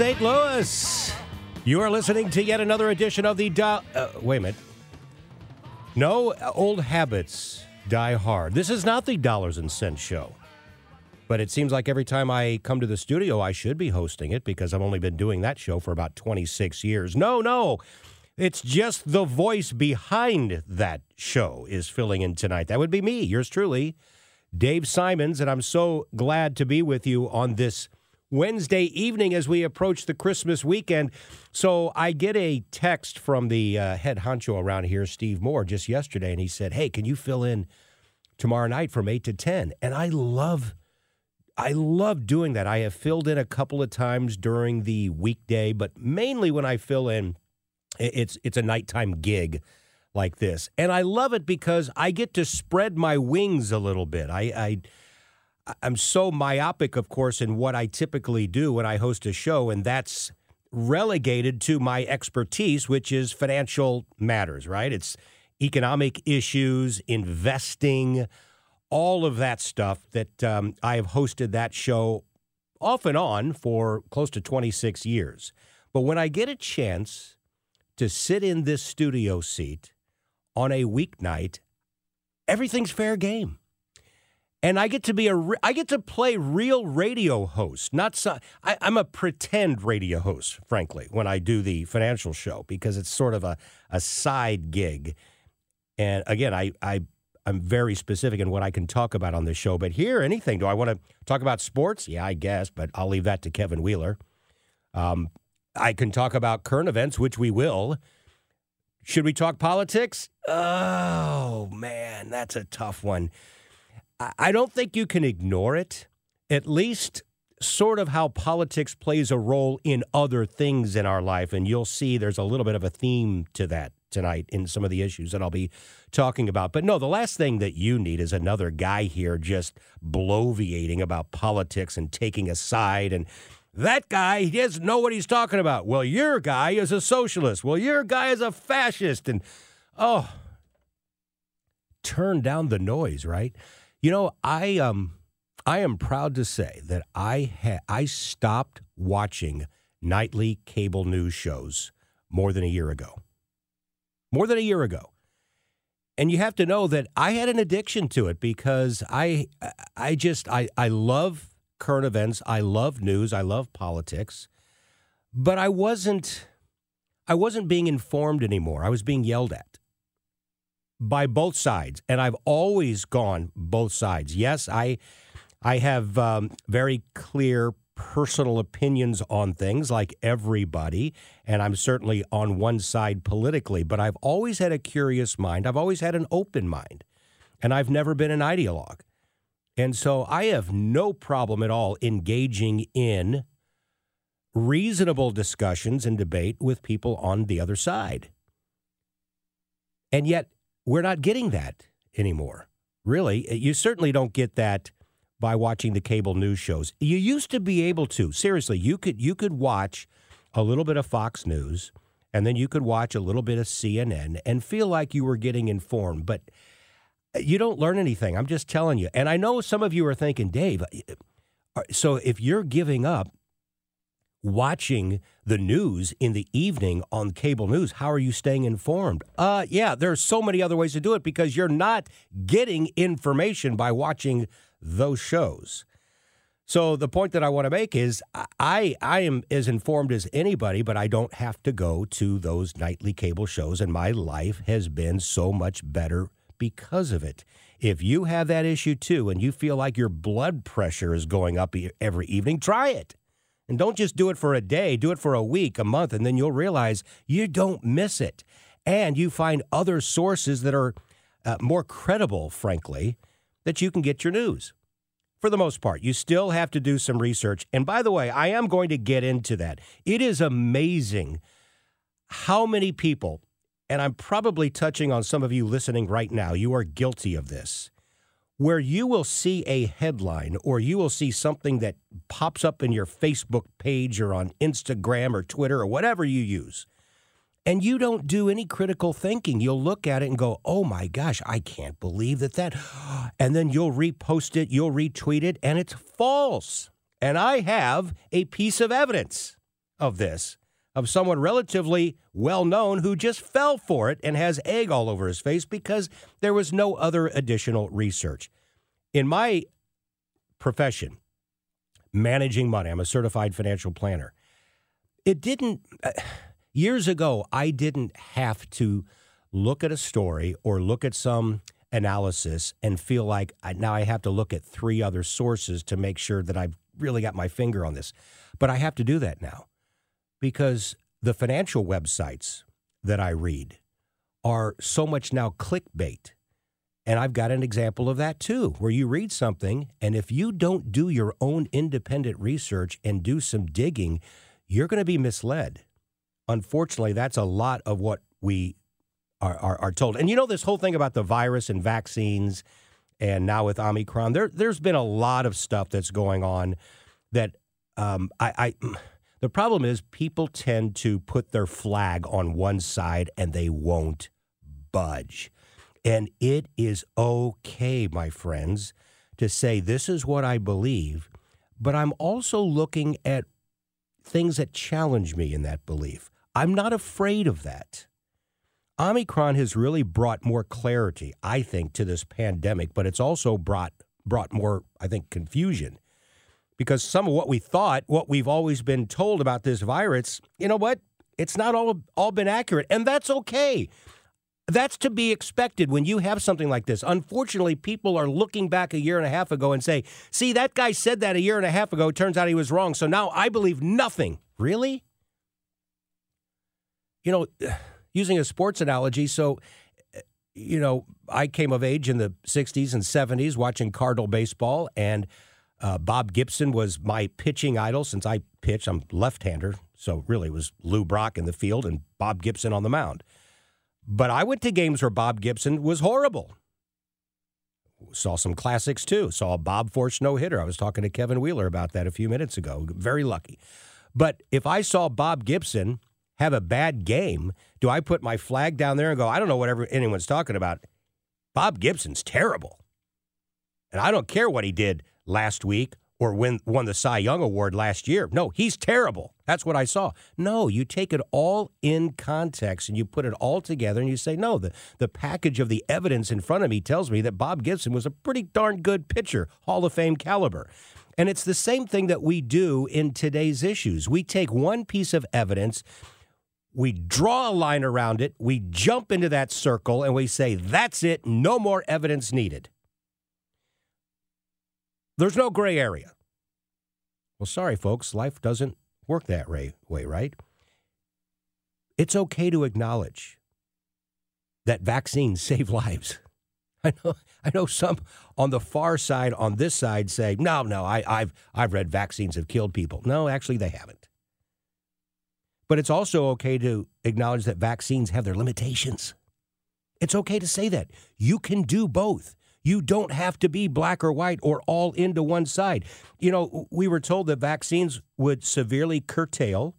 St. Louis. You are listening to yet another edition of the. Uh, wait a minute. No, old habits die hard. This is not the dollars and cents show. But it seems like every time I come to the studio, I should be hosting it because I've only been doing that show for about 26 years. No, no. It's just the voice behind that show is filling in tonight. That would be me, yours truly, Dave Simons. And I'm so glad to be with you on this Wednesday evening as we approach the Christmas weekend. So I get a text from the uh, head honcho around here, Steve Moore, just yesterday, and he said, Hey, can you fill in tomorrow night from 8 to 10? And I love. I love doing that. I have filled in a couple of times during the weekday, but mainly when I fill in, it's it's a nighttime gig like this, and I love it because I get to spread my wings a little bit. I, I I'm so myopic, of course, in what I typically do when I host a show, and that's relegated to my expertise, which is financial matters, right? It's economic issues, investing, all of that stuff that um, I have hosted that show off and on for close to 26 years. But when I get a chance to sit in this studio seat on a weeknight, everything's fair game and I get to be a I get to play real radio host, not so, I, am a pretend radio host, frankly, when I do the financial show because it's sort of a a side gig. And again, I I I'm very specific in what I can talk about on this show. But here, anything. Do I want to talk about sports? Yeah, I guess, but I'll leave that to Kevin Wheeler. Um, I can talk about current events, which we will. Should we talk politics? Oh man, that's a tough one. I don't think you can ignore it, at least sort of how politics plays a role in other things in our life. And you'll see there's a little bit of a theme to that tonight in some of the issues that I'll be talking about. But no, the last thing that you need is another guy here just bloviating about politics and taking a side. And that guy, he doesn't know what he's talking about. Well, your guy is a socialist. Well, your guy is a fascist. And oh, turn down the noise, right? You know, I um I am proud to say that I ha- I stopped watching nightly cable news shows more than a year ago. More than a year ago. And you have to know that I had an addiction to it because I I just I I love current events, I love news, I love politics, but I wasn't I wasn't being informed anymore. I was being yelled at by both sides, and I've always gone both sides. Yes, I I have um, very clear personal opinions on things like everybody, and I'm certainly on one side politically, but I've always had a curious mind. I've always had an open mind, and I've never been an ideologue. And so I have no problem at all engaging in reasonable discussions and debate with people on the other side. And yet, we're not getting that anymore. Really, uh, you certainly don't get that by watching the cable news shows. You used to be able to. Seriously, you could you could watch a little bit of Fox News and then you could watch a little bit of CNN and feel like you were getting informed, but uh, you don't learn anything. I'm just telling you. And I know some of you are thinking, "Dave, uh, uh so if you're giving up watching the news in the evening on cable news, how are you staying informed? Uh, yeah, there are so many other ways to do it because you're not getting information by watching those shows. So the point that I want to make is I I am as informed as anybody, but I don't have to go to those nightly cable shows and my life has been so much better because of it. If you have that issue too and you feel like your blood pressure is going up every evening, try it. And don't just do it for a day, do it for a week, a month, and then you'll realize you don't miss it. And you find other sources that are uh, more credible, frankly, that you can get your news. For the most part, you still have to do some research. And by the way, I am going to get into that. It is amazing how many people, and I'm probably touching on some of you listening right now, you are guilty of this where you will see a headline or you will see something that pops up in your Facebook page or on Instagram or Twitter or whatever you use. And you don't do any critical thinking. You'll look at it and go, oh my gosh, I can't believe that that. And then you'll repost it, you'll retweet it, and it's false. And I have a piece of evidence of this, of someone relatively well known who just fell for it and has egg all over his face because there was no other additional research. In my profession, managing money, I'm a certified financial planner. It didn't, uh, years ago, I didn't have to look at a story or look at some analysis and feel like I, now I have to look at three other sources to make sure that I've really got my finger on this. But I have to do that now because the financial websites that I read are so much now clickbait. And I've got an example of that too, where you read something, and if you don't do your own independent research and do some digging, you're going to be misled. Unfortunately, that's a lot of what we are, are, are told. And you know, this whole thing about the virus and vaccines, and now with Omicron, there, there's been a lot of stuff that's going on that um, I, I the problem is people tend to put their flag on one side and they won't budge. And it is okay, my friends, to say this is what I believe, but I'm also looking at things that challenge me in that belief. I'm not afraid of that. Omicron has really brought more clarity, I think, to this pandemic, but it's also brought brought more, I think, confusion. Because some of what we thought, what we've always been told about this virus, you know what? It's not all all been accurate, and that's okay. That's to be expected when you have something like this. Unfortunately, people are looking back a year and a half ago and say, "See, that guy said that a year and a half ago. Turns out he was wrong. So now I believe nothing." Really? You know, using a sports analogy, so you know, I came of age in the 60s and 70s watching Cardinal baseball, and uh, Bob Gibson was my pitching idol since I pitch. I'm left hander, so really it was Lou Brock in the field and Bob Gibson on the mound. But I went to games where Bob Gibson was horrible. Saw some classics too. Saw a Bob Forsch no hitter. I was talking to Kevin Wheeler about that a few minutes ago. Very lucky. But if I saw Bob Gibson have a bad game, do I put my flag down there and go, I don't know whatever anyone's talking about? Bob Gibson's terrible. And I don't care what he did last week or win, won the Cy Young Award last year. No, he's terrible. That's what I saw. No, you take it all in context and you put it all together and you say, no, the, the package of the evidence in front of me tells me that Bob Gibson was a pretty darn good pitcher, Hall of Fame caliber. And it's the same thing that we do in today's issues. We take one piece of evidence we draw a line around it, we jump into that circle, and we say, that's it, no more evidence needed. There's no gray area. Well, sorry, folks, life doesn't work that way, right? It's okay to acknowledge that vaccines save lives. I know, I know some on the far side, on this side, say, no, no, I, I've, I've read vaccines have killed people. No, actually, they haven't. But it's also okay to acknowledge that vaccines have their limitations. It's okay to say that. You can do both. You don't have to be black or white or all into one side. You know, we were told that vaccines would severely curtail,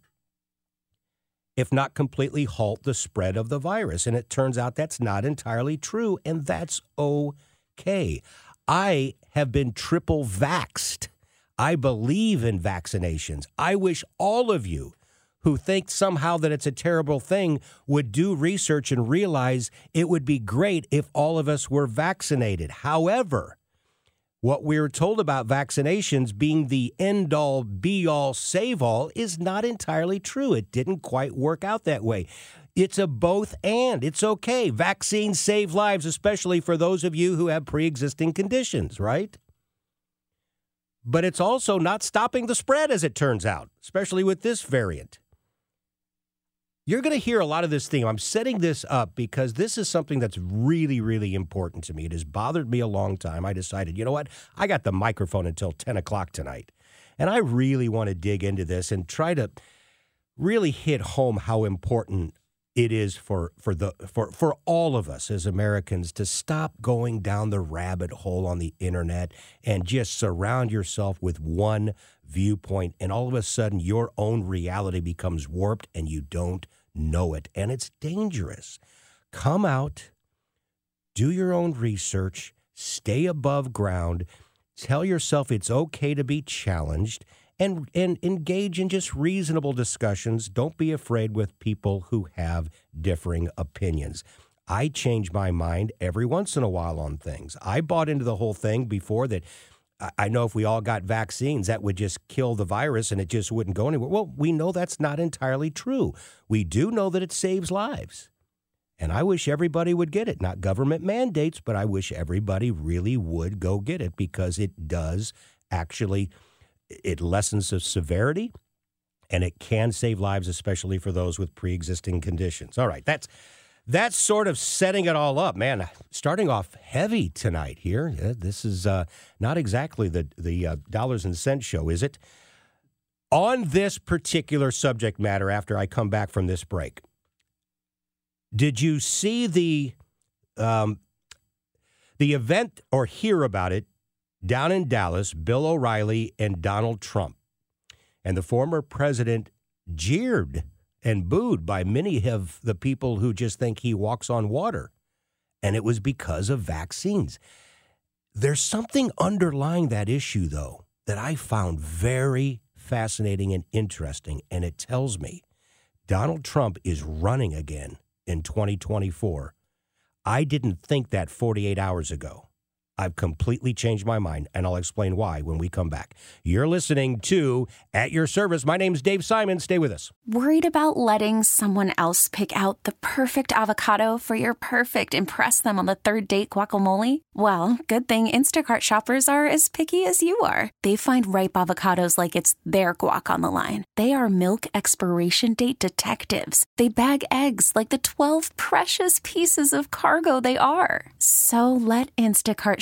if not completely halt, the spread of the virus. And it turns out that's not entirely true, and that's okay. I have been triple vaxed. I believe in vaccinations. I wish all of you who think somehow that it's a terrible thing would do research and realize it would be great if all of us were vaccinated. However, what we're told about vaccinations being the end all, be all, save all is not entirely true. It didn't quite work out that way. It's a both and. It's okay. Vaccines save lives, especially for those of you who have pre existing conditions, right? But it's also not stopping the spread, as it turns out, especially with this variant. You're going to hear a lot of this theme. I'm setting this up because this is something that's really, really important to me. It has bothered me a long time. I decided, you know what? I got the microphone until 10 o'clock tonight. And I really want to dig into this and try to really hit home how important it is for, for, the, for, for all of us as Americans to stop going down the rabbit hole on the internet and just surround yourself with one viewpoint, and all of a sudden your own reality becomes warped and you don't know it. And it's dangerous. Come out, do your own research, stay above ground, Tell yourself it's okay to be challenged and and engage in just reasonable discussions. Don't be afraid with people who have differing opinions. I change my mind every once in a while on things. I bought into the whole thing before that I know if we all got vaccines, that would just kill the virus and it just wouldn't go anywhere. Well, we know that's not entirely true. We do know that it saves lives. And I wish everybody would get it. Not government mandates, but I wish everybody really would go get it because it does actually it lessens the severity and it can save lives especially for those with pre-existing conditions. All right, that's that's sort of setting it all up, man. Starting off heavy tonight here. This is uh, not exactly the the uh, dollars and cents show, is it? On this particular subject matter, after I come back from this break, did you see the um, the event or hear about it down in Dallas? Bill O'Reilly and Donald Trump, and the former president jeered and booed by many of the people who just think he walks on water, and it was because of vaccines. There's something underlying that issue, though, that I found very fascinating and interesting, and it tells me Donald Trump is running again in 2024. I didn't think that 48 hours ago. I've completely changed my mind, and I'll explain why when we come back. You're listening to At Your Service. My name's Dave Simon. Stay with us. Worried about letting someone else pick out the perfect avocado for your perfect impress them on the third date guacamole? Well, good thing Instacart shoppers are as picky as you are. They find ripe avocados like it's their guac on the line. They are milk expiration date detectives. They bag eggs like the 12 precious pieces of cargo they are. So let Instacart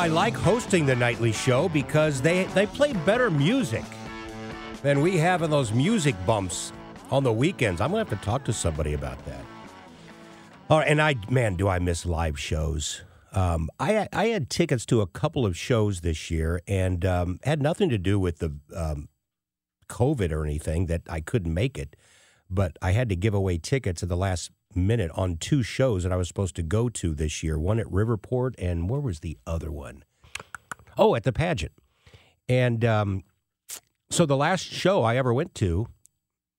I like hosting the nightly show because they, they play better music than we have in those music bumps on the weekends. I'm going to have to talk to somebody about that. All right, and I, man, do I miss live shows. Um, I, I had tickets to a couple of shows this year and um, had nothing to do with the um, COVID or anything that I couldn't make it. But I had to give away tickets at the last minute on two shows that I was supposed to go to this year one at Riverport, and where was the other one? Oh, at the pageant. And um, So the last show I ever went to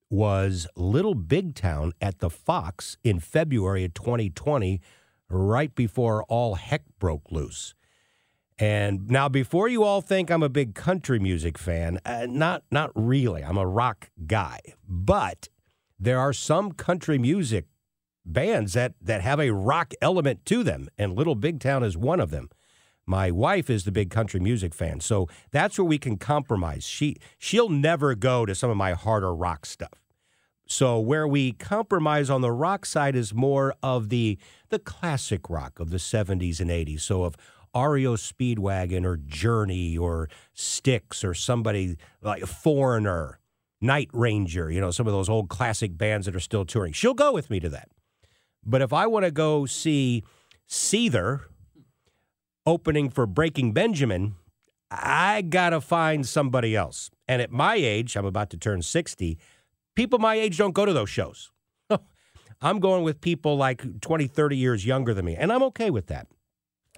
was Little Big Town at the Fox in February of 2020, right before all heck broke loose. And now, before you all think I'm a big country music fan, uh, not not really. I'm a rock guy, but there are some country music bands that that have a rock element to them, and Little Big Town is one of them. My wife is the big country music fan, so that's where we can compromise. She she'll never go to some of my harder rock stuff. So where we compromise on the rock side is more of the the classic rock of the 70s and 80s. So of REO Speedwagon or Journey or Styx or somebody like Foreigner, Night Ranger, you know, some of those old classic bands that are still touring. She'll go with me to that. But if I want to go see Seether opening for Breaking Benjamin, I got to find somebody else. And at my age, I'm about to turn 60, people my age don't go to those shows. I'm going with people like 20, 30 years younger than me, and I'm okay with that.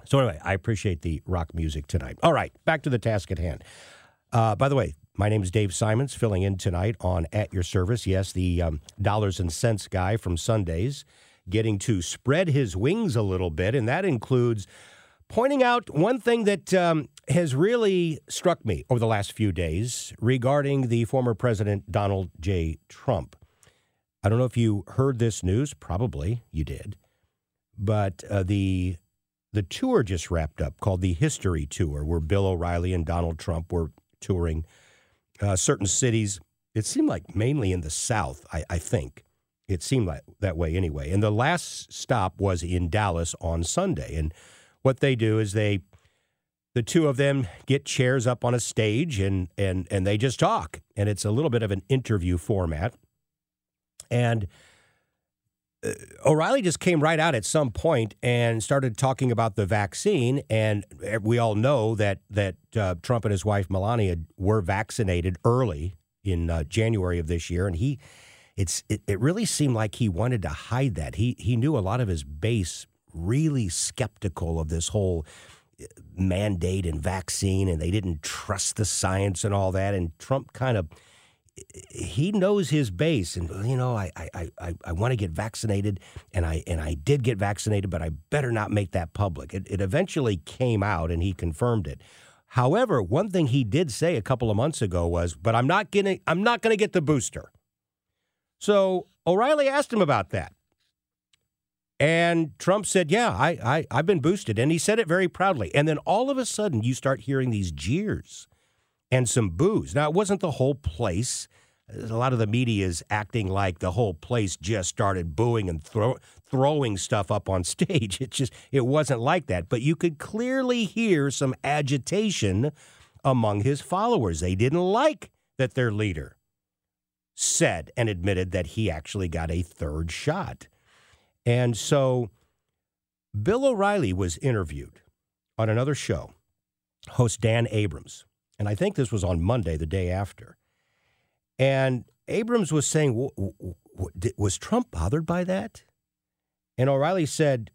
So, anyway, I appreciate the rock music tonight. All right, back to the task at hand. Uh, by the way, my name is Dave Simons, filling in tonight on At Your Service. Yes, the um, dollars and cents guy from Sundays, getting to spread his wings a little bit, and that includes pointing out one thing that um, has really struck me over the last few days regarding the former President Donald J. Trump. I don't know if you heard this news, probably you did, but uh, the the tour just wrapped up called the History Tour, where Bill O'Reilly and Donald Trump were touring uh, certain cities. It seemed like mainly in the South, I, I think. It seemed like that way anyway. And the last stop was in Dallas on Sunday. And what they do is they, the two of them get chairs up on a stage and and and they just talk. And it's a little bit of an interview format. And uh, O'Reilly just came right out at some point and started talking about the vaccine, and we all know that that uh, Trump and his wife Melania were vaccinated early in uh, January of this year, and he, it's it, it really seemed like he wanted to hide that. He he knew a lot of his base really skeptical of this whole uh, mandate and vaccine, and they didn't trust the science and all that, and Trump kind of he knows his base, and you know, I I, I, I want to get vaccinated, and I and I did get vaccinated, but I better not make that public. It, it eventually came out, and he confirmed it. However, one thing he did say a couple of months ago was, "But I'm not getting I'm not going to get the booster." So O'Reilly asked him about that, and Trump said, "Yeah, I, I I've been boosted," and he said it very proudly. And then all of a sudden, you start hearing these jeers and some boos. Now, it wasn't the whole place. A lot of the media is acting like the whole place just started booing and throw, throwing stuff up on stage. It just it wasn't like that, but you could clearly hear some agitation among his followers. They didn't like that their leader said and admitted that he actually got a third shot. And so Bill O'Reilly was interviewed on another show, host Dan Abrams. And I think this was on Monday, the day after. And Abrams was saying, was Trump bothered by that? And O'Reilly said,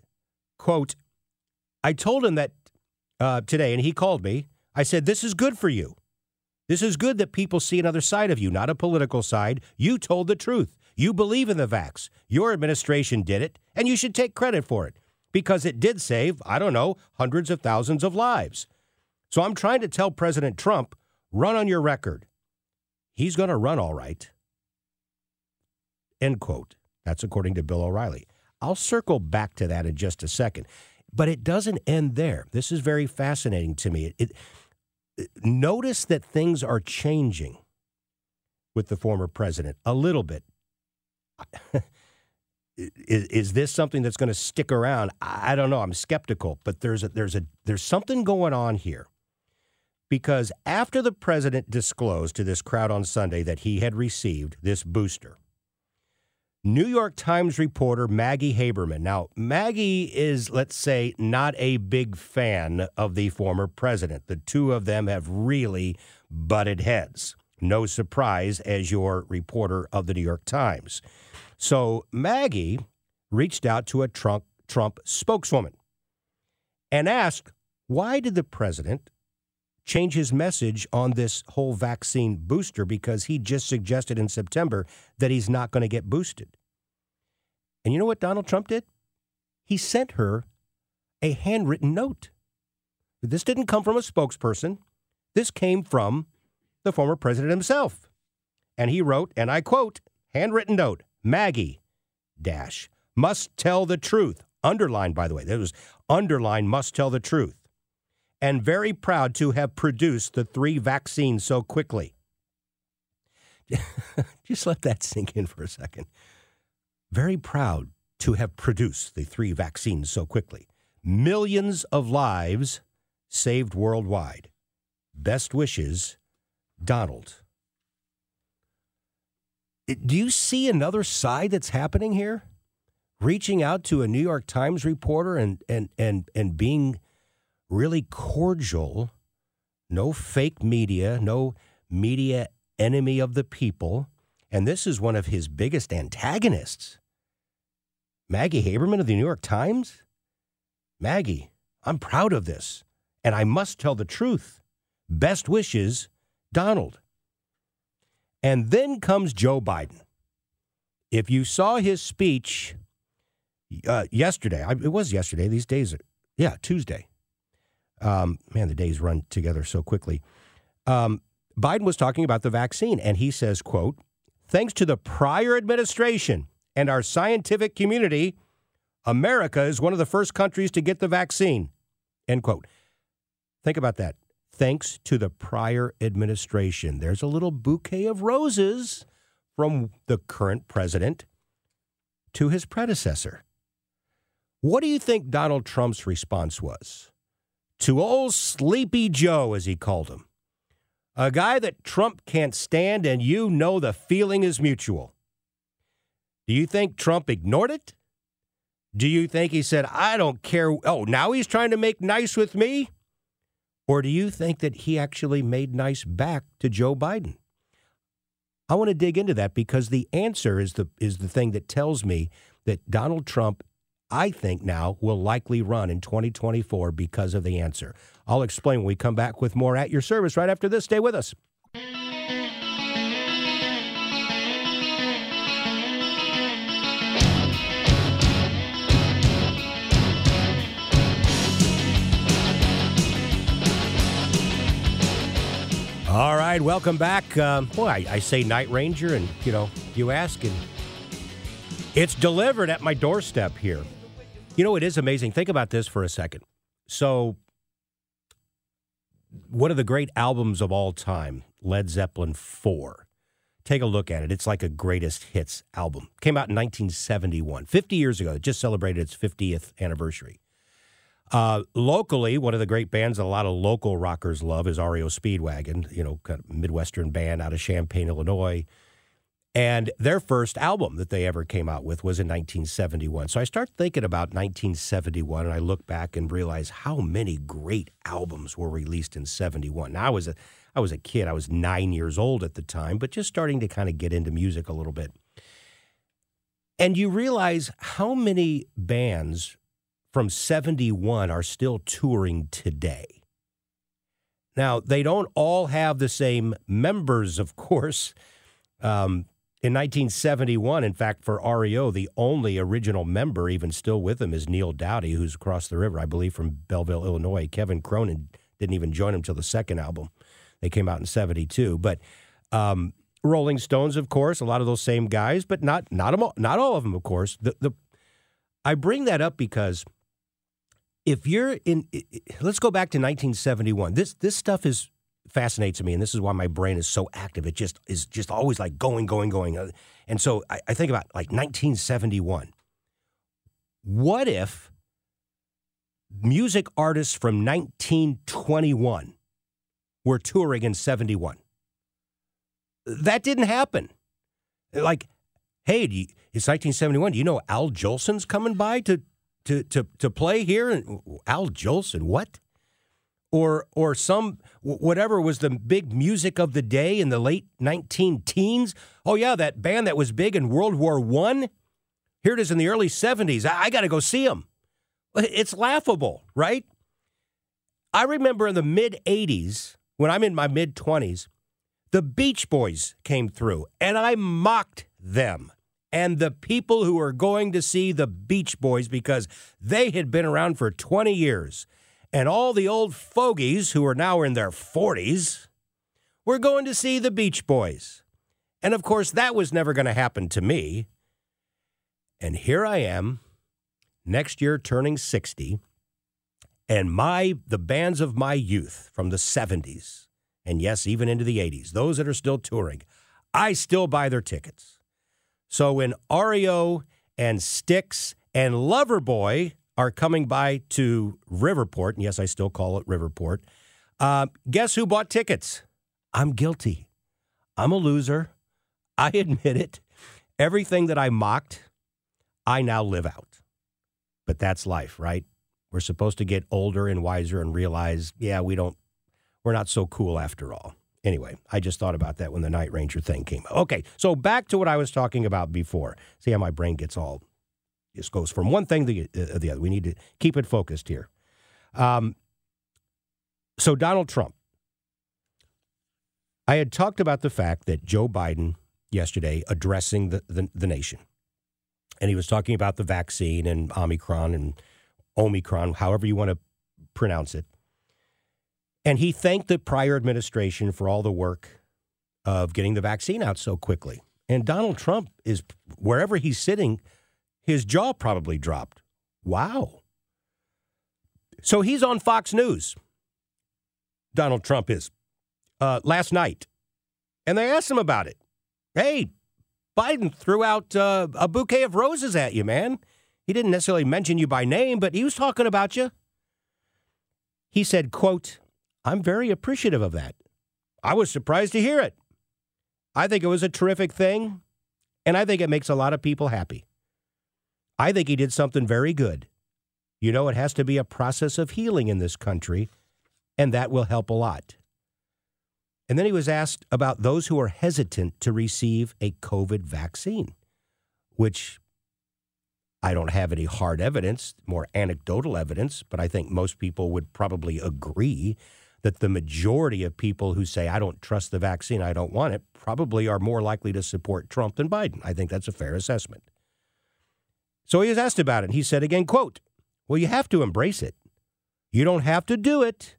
quote, I told him that uh, today, and he called me. I said, This is good for you. This is good that people see another side of you, not a political side. You told the truth. You believe in the vax. Your administration did it, and you should take credit for it because it did save, I don't know, hundreds of thousands of lives. So I'm trying to tell President Trump run on your record. He's going to run all right. End quote. That's according to Bill O'Reilly. I'll circle back to that in just a second. But it doesn't end there. This is very fascinating to me. It, it, notice that things are changing with the former president a little bit. is, is this something that's going to stick around? I don't know. I'm skeptical, but there's a, there's a there's something going on here because after the president disclosed to this crowd on Sunday that he had received this booster, New York Times reporter Maggie Haberman. Now, Maggie is, let's say, not a big fan of the former president. The two of them have really butted heads. No surprise as your reporter of the New York Times. So, Maggie reached out to a Trump, Trump spokeswoman and asked, why did the president change his message on this whole vaccine booster because he just suggested in September that he's not going to get boosted. And you know what Donald Trump did? He sent her a handwritten note. This didn't come from a spokesperson. This came from the former president himself. And he wrote, and I quote, handwritten note, Maggie, dash, must tell the truth. Underlined, by the way. that was underlined, must tell the truth. And very proud to have produced the three vaccines so quickly. Just let that sink in for a second. Very proud to have produced the three vaccines so quickly. Millions of lives saved worldwide. Best wishes, Donald. Eh, do you see another side that's happening here? Reaching out to a New York Times reporter and and and and being really cordial, no fake media, no media enemy of the people, and this is one of his biggest antagonists. Maggie Haberman of the New York Times? Maggie, I'm proud of this, and I must tell the truth. Best wishes, Donald. And then comes Joe Biden. If you saw his speech uh, yesterday, it was yesterday. These days, yeah, Tuesday. Um, man, the days run together so quickly. Um, Biden was talking about the vaccine, and he says, "quote Thanks to the prior administration and our scientific community, America is one of the first countries to get the vaccine." End quote. Think about that thanks to the prior administration. There's a little bouquet of roses from the current president to his predecessor. What do you think Donald Trump's response was? To old Sleepy Joe, as he called him, a guy that Trump can't stand, and you know the feeling is mutual. Do you think Trump ignored it? Do you think he said, I don't care? Oh, now he's trying to make nice with me? Or do you think that he actually made nice back to Joe Biden? I want to dig into that because the answer is the is the thing that tells me that Donald Trump I think now will likely run in 2024 because of the answer. I'll explain when we come back with more at your service right after this. Stay with us. All right, welcome back. Um, well, I, I, say Night Ranger, and you know, you ask, and it's delivered at my doorstep here. You know, it is amazing. Think about this for a second. So, one of the great albums of all time, Led Zeppelin 4. Take a look at it. It's like a greatest hits album. Came out in 1971, 50 years ago. It just celebrated its 50th anniversary. Uh, locally, one of the great bands that a lot of local rockers love is REO Speedwagon, you know, kind of Midwestern band out of Champaign, Illinois. And their first album that they ever came out with was in 1971. So I start thinking about 1971 and I look back and realize how many great albums were released in 71. Now I was a I was a kid. I was 9 years old at the time, but just starting to kind of get into music a little bit. And you realize how many bands from 71 are still touring today. Now, they don't all have the same members, of course. Um, in 1971, in fact, for REO, the only original member even still with them is Neil Doughty, who's across the river, I believe, from Belleville, Illinois. Kevin Cronin didn't even join him until the second album. They came out in 72. But um, Rolling Stones, of course, a lot of those same guys, but not not, all, not all of them, of course. The, the I bring that up because – if you're in, let's go back to 1971. This this stuff is fascinates me, and this is why my brain is so active. It just is just always like going, going, going. Uh, and so I, I think about like 1971. What if music artists from 1921 were touring in 71? That didn't happen. Like, hey, you, it's 1971. Do you know Al Jolson's coming by to to to to play here? And Al Jolson, what? Or or some whatever was the big music of the day in the late 19 teens? Oh yeah, that band that was big in World War One. Here it is in the early 70s. I, I got to go see them. It's laughable, right? I remember in the mid 80s, when I'm in my mid 20s, the Beach Boys came through and I mocked them and the people who were going to see the Beach Boys because they had been around for 20 years. And all the old fogies who are now in their 40s were going to see the Beach Boys. And of course, that was never going to happen to me. And here I am, next year turning 60, and my the bands of my youth from the 70s, and yes, even into the 80s, those that are still touring, I still buy their tickets. So when REO and Styx and Loverboy are coming by to Riverport, and yes, I still call it Riverport, uh, guess who bought tickets? I'm guilty. I'm a loser. I admit it. Everything that I mocked, I now live out. But that's life, right? We're supposed to get older and wiser and realize, yeah, we don't, we're not so cool after all. Anyway, I just thought about that when the Night Ranger thing came. Up. Okay, so back to what I was talking about before. See how my brain gets all, just goes from one thing to uh, the other. We need to keep it focused here. Um, so, Donald Trump. I had talked about the fact that Joe Biden yesterday addressing the, the, the nation, and he was talking about the vaccine and Omicron and Omicron, however you want to pronounce it. And he thanked the prior administration for all the work of getting the vaccine out so quickly. And Donald Trump is, wherever he's sitting, his jaw probably dropped. Wow. So he's on Fox News. Donald Trump is uh, last night. And they asked him about it. Hey, Biden threw out uh, a bouquet of roses at you, man. He didn't necessarily mention you by name, but he was talking about you. He said, quote, I'm very appreciative of that. I was surprised to hear it. I think it was a terrific thing, and I think it makes a lot of people happy. I think he did something very good. You know, it has to be a process of healing in this country, and that will help a lot. And then he was asked about those who are hesitant to receive a COVID vaccine, which I don't have any hard evidence, more anecdotal evidence, but I think most people would probably agree that the majority of people who say, I don't trust the vaccine, I don't want it, probably are more likely to support Trump than Biden. I think that's a fair assessment. So he was asked about it, he said again, quote, Well, you have to embrace it. You don't have to do it,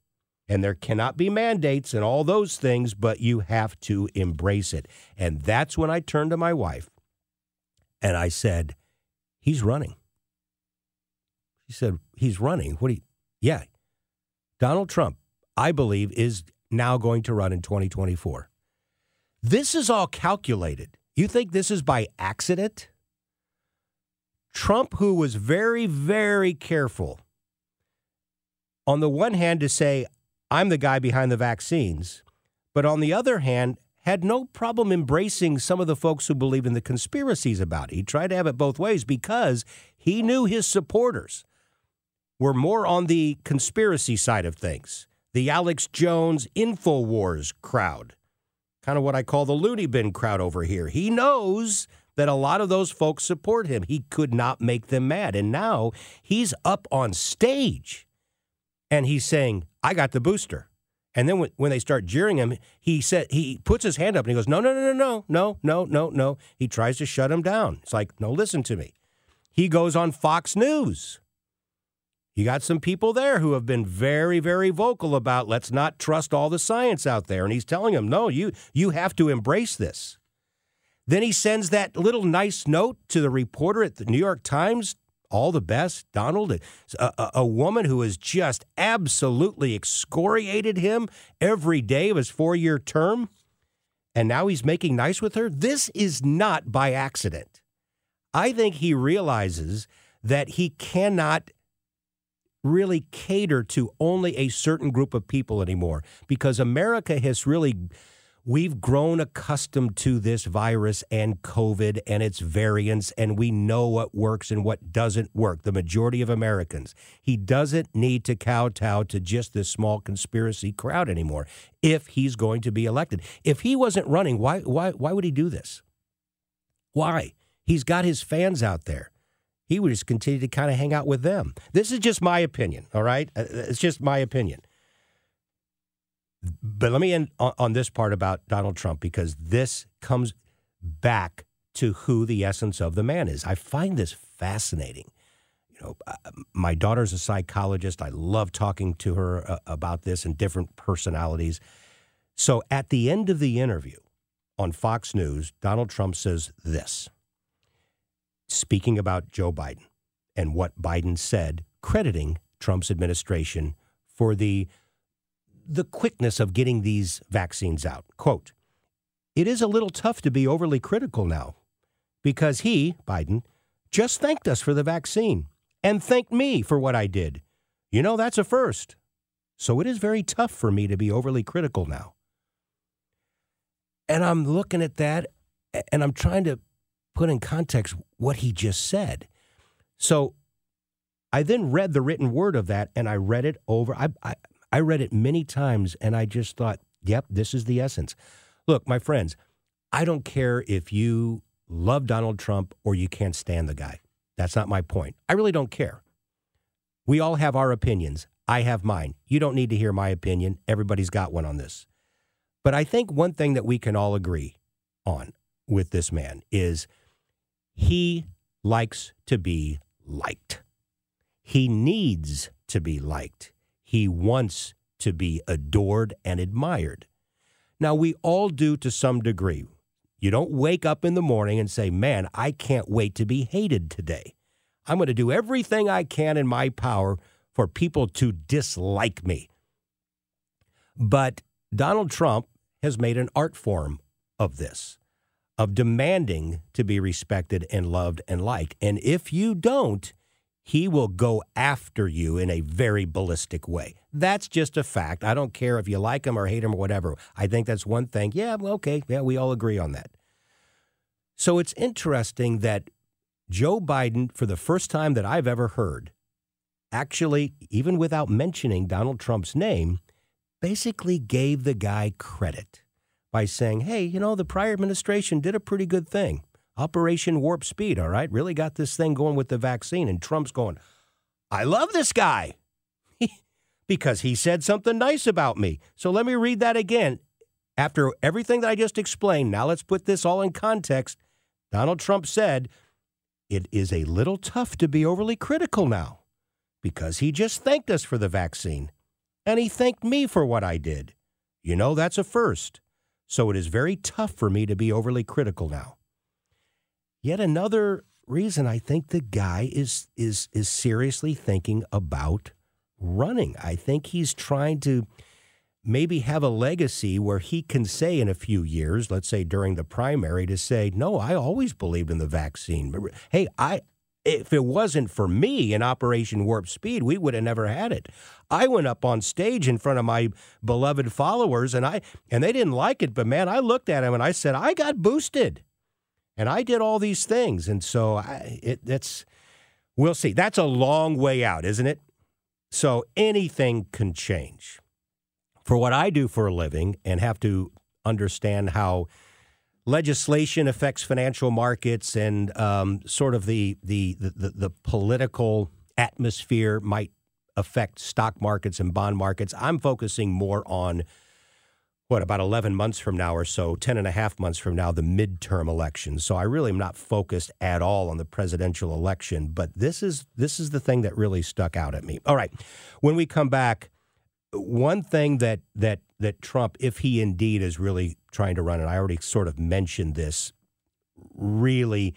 and there cannot be mandates and all those things, but you have to embrace it. And that's when I turned to my wife and I said, He's running. She said, He's running. What do you, yeah. Donald Trump I believe, is now going to run in 2024. This is all calculated. You think this is by accident? Trump, who was very, very careful, on the one hand, to say, I'm the guy behind the vaccines, but on the other hand, had no problem embracing some of the folks who believe in the conspiracies about it. He tried to have it both ways because he knew his supporters were more on the conspiracy side of things the Alex Jones InfoWars crowd, kind of what I call the loony bin crowd over here. He knows that a lot of those folks support him. He could not make them mad. And now he's up on stage and he's saying, I got the booster. And then when, they start jeering him, he said he puts his hand up and he goes, No, no, no, no, no, no, no, no. He tries to shut him down. It's like, no, listen to me. He goes on Fox News you got some people there who have been very, very vocal about let's not trust all the science out there. And he's telling them, no, you, you have to embrace this. Then he sends that little nice note to the reporter at the New York Times. All the best, Donald. A, a, a woman who has just absolutely excoriated him every day of his four year term. And now he's making nice with her. This is not by accident. I think he realizes that he cannot really cater to only a certain group of people anymore because America has really we've grown accustomed to this virus and COVID and its variants, and we know what works and what doesn't work. The majority of Americans. He doesn't need to kowtow to just this small conspiracy crowd anymore if he's going to be elected. If he wasn't running, why, why, why would he do this? Why? He's got his fans out there he would just continue to kind of hang out with them. This is just my opinion, all right? Uh, it's just my opinion. But let me end on, on this part about Donald Trump because this comes back to who the essence of the man is. I find this fascinating. You know, uh, my daughter's a psychologist. I love talking to her uh, about this and different personalities. So at the end of the interview on Fox News, Donald Trump says this, speaking about Joe Biden and what Biden said, crediting Trump's administration for the the quickness of getting these vaccines out. Quote, it is a little tough to be overly critical now because he, Biden, just thanked us for the vaccine and thanked me for what I did. You know, that's a first. So it is very tough for me to be overly critical now. And I'm looking at that and I'm trying to put in context what he just said. So I then read the written word of that and I read it over. I, I, I read it many times and I just thought, yep, this is the essence. Look, my friends, I don't care if you love Donald Trump or you can't stand the guy. That's not my point. I really don't care. We all have our opinions. I have mine. You don't need to hear my opinion. Everybody's got one on this. But I think one thing that we can all agree on with this man is he likes to be liked. He needs to be liked. He wants to be adored and admired. Now, we all do to some degree. You don't wake up in the morning and say, Man, I can't wait to be hated today. I'm going to do everything I can in my power for people to dislike me. But Donald Trump has made an art form of this, of demanding to be respected and loved and liked. And if you don't, he will go after you in a very ballistic way. That's just a fact. I don't care if you like him or hate him or whatever. I think that's one thing. Yeah, okay. Yeah, we all agree on that. So it's interesting that Joe Biden, for the first time that I've ever heard, actually, even without mentioning Donald Trump's name, basically gave the guy credit by saying, hey, you know, the prior administration did a pretty good thing. Operation Warp Speed, all right, really got this thing going with the vaccine. And Trump's going, I love this guy because he said something nice about me. So let me read that again. After everything that I just explained, now let's put this all in context. Donald Trump said, It is a little tough to be overly critical now because he just thanked us for the vaccine and he thanked me for what I did. You know, that's a first. So it is very tough for me to be overly critical now. Yet another reason I think the guy is is is seriously thinking about running. I think he's trying to maybe have a legacy where he can say in a few years, let's say during the primary, to say, no, I always believed in the vaccine. Hey, I if it wasn't for me in Operation Warp Speed, we would have never had it. I went up on stage in front of my beloved followers and I and they didn't like it, but man, I looked at him and I said, I got boosted. And I did all these things. And so I, it, that's, we'll see. That's a long way out, isn't it? So anything can change for what I do for a living and have to understand how legislation affects financial markets and um, sort of the, the, the, the political atmosphere might affect stock markets and bond markets. I'm focusing more on what about 11 months from now or so 10 and a half months from now the midterm elections so i really am not focused at all on the presidential election but this is this is the thing that really stuck out at me. All right. When we come back one thing that that that Trump, if he indeed is really trying to run, and I already sort of mentioned this, really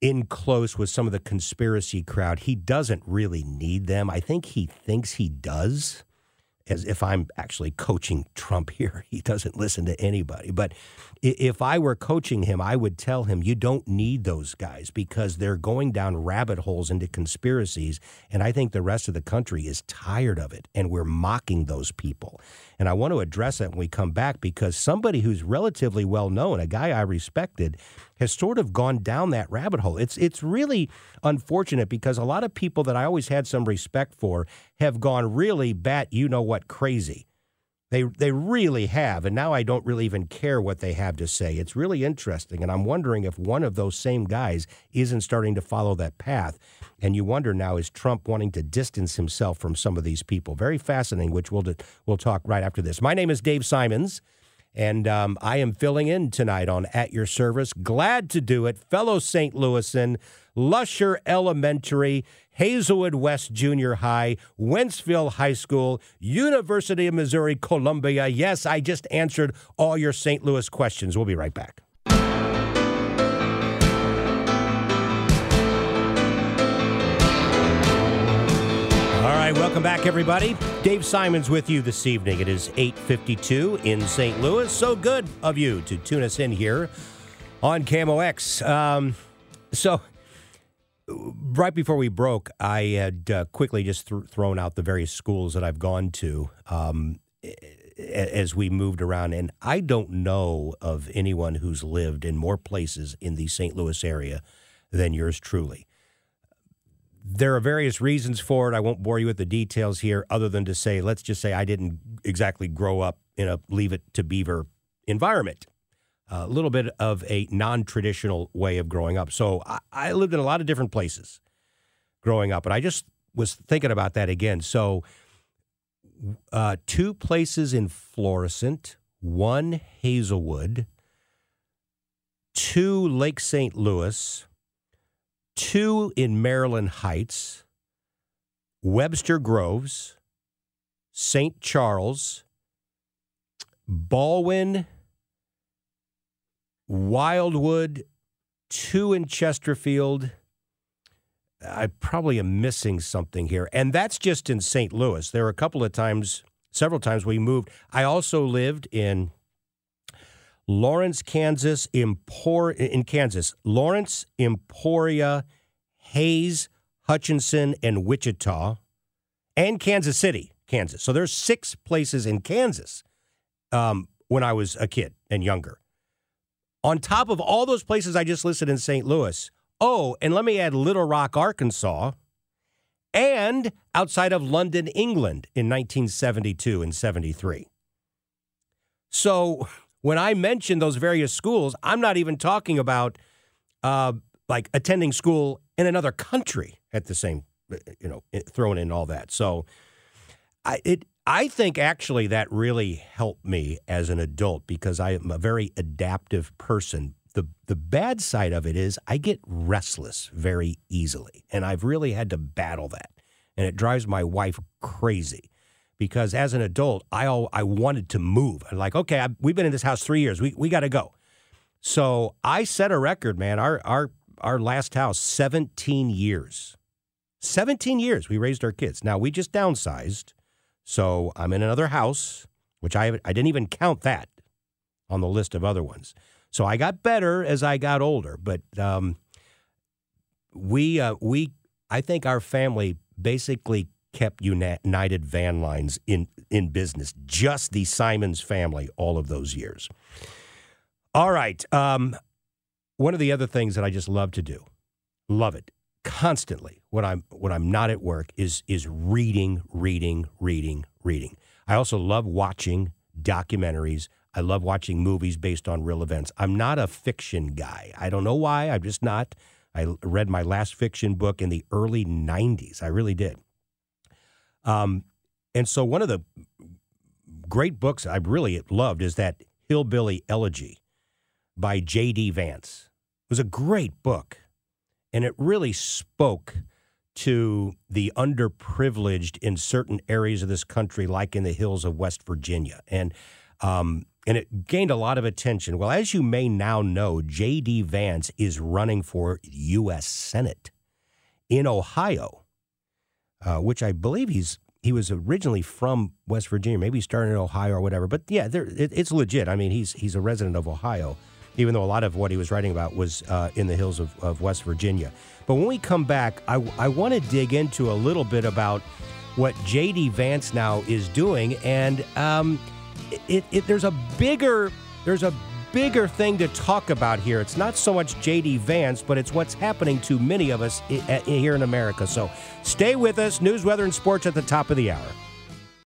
in close with some of the conspiracy crowd, he doesn't really need them. I think he thinks he does as if I'm actually coaching Trump here. He doesn't listen to anybody. But if I were coaching him, I would tell him you don't need those guys because they're going down rabbit holes into conspiracies. And I think the rest of the country is tired of it. And we're mocking those people. And I want to address that when we come back because somebody who's relatively well known, a guy I respected, has sort of gone down that rabbit hole. It's it's really unfortunate because a lot of people that I always had some respect for have gone really bat you know what crazy. They they really have, and now I don't really even care what they have to say. It's really interesting, and I'm wondering if one of those same guys isn't starting to follow that path. And you wonder now is Trump wanting to distance himself from some of these people? Very fascinating, which we'll we'll talk right after this. My name is Dave Simons. And um, I am filling in tonight on At Your Service. Glad to do it. Fellow St. Louisan, Lusher Elementary, Hazelwood West Junior High, Wentzville High School, University of Missouri Columbia. Yes, I just answered all your St. Louis questions. We'll be right back. All right, welcome back, everybody. Dave Simons with you this evening. It is 8.52 in St. Louis. So good of you to tune us in here on KMOX. Um, so right before we broke, I had uh, quickly just th- thrown out the various schools that I've gone to um, as we moved around. And I don't know of anyone who's lived in more places in the St. Louis area than yours truly. There are various reasons for it. I won't bore you with the details here, other than to say, let's just say I didn't exactly grow up in a leave it to beaver environment. A little bit of a non traditional way of growing up. So I, I, lived in a lot of different places growing up, and I just was thinking about that again. So, uh, two places in Florissant, one Hazelwood, two Lake St. Louis two in Maryland Heights, Webster Groves, St. Charles, Ballwin, Wildwood, two in Chesterfield. I probably am missing something here. And that's just in St. Louis. There were a couple of times, several times we moved. I also lived in Lawrence, Kansas, Empor- in Kansas, Lawrence, Emporia, Hays, Hutchinson, and Wichita, and Kansas City, Kansas. So there's six places in Kansas um, when I was a kid and younger. On top of all those places I just listed in St. Louis, oh, and let me add Little Rock, Arkansas, and outside of London, England in 1972 and 73. So when I mention those various schools, I'm not even talking about uh, like attending school in another country at the same, you know, throwing in all that. So I it I think actually that really helped me as an adult because I am a very adaptive person. The the bad side of it is I get restless very easily, and I've really had to battle that, and it drives my wife crazy because as an adult, I all, I wanted to move. I'm like, okay, I, we've been in this house three years. We we got to go. So I set a record, man. Our our our last house, 17 years. 17 years we raised our kids. Now we just downsized. So I'm in another house, which I I didn't even count that on the list of other ones. So I got better as I got older, but um, we uh, we I think our family basically kept United Van Lines in, in business, just the Simons family, all of those years. All right. Um, one of the other things that I just love to do, love it constantly when I'm when I'm not at work is is reading, reading, reading, reading. I also love watching documentaries. I love watching movies based on real events. I'm not a fiction guy. I don't know why. I'm just not. I read my last fiction book in the early 90s. I really did. Um, and so one of the great books I really loved is that Hillbilly Elegy by J.D. Vance. It was a great book, and it really spoke to the underprivileged in certain areas of this country, like in the hills of West Virginia. And um, and it gained a lot of attention. Well, as you may now know, J.D. Vance is running for U.S. Senate in Ohio uh, which I believe he's he was originally from West Virginia. Maybe he started in Ohio or whatever. But yeah, it, it's legit. I mean, he's he's a resident of Ohio, even though a lot of what he was writing about was uh, in the hills of, of West Virginia. But when we come back, I, I want to dig into a little bit about what J.D. Vance now is doing, and um, it, it, there's a bigger there's a bigger thing to talk about here. It's not so much JD Vance, but it's what's happening to many of us here in America. So stay with us. News, weather, and sports at the top of the hour.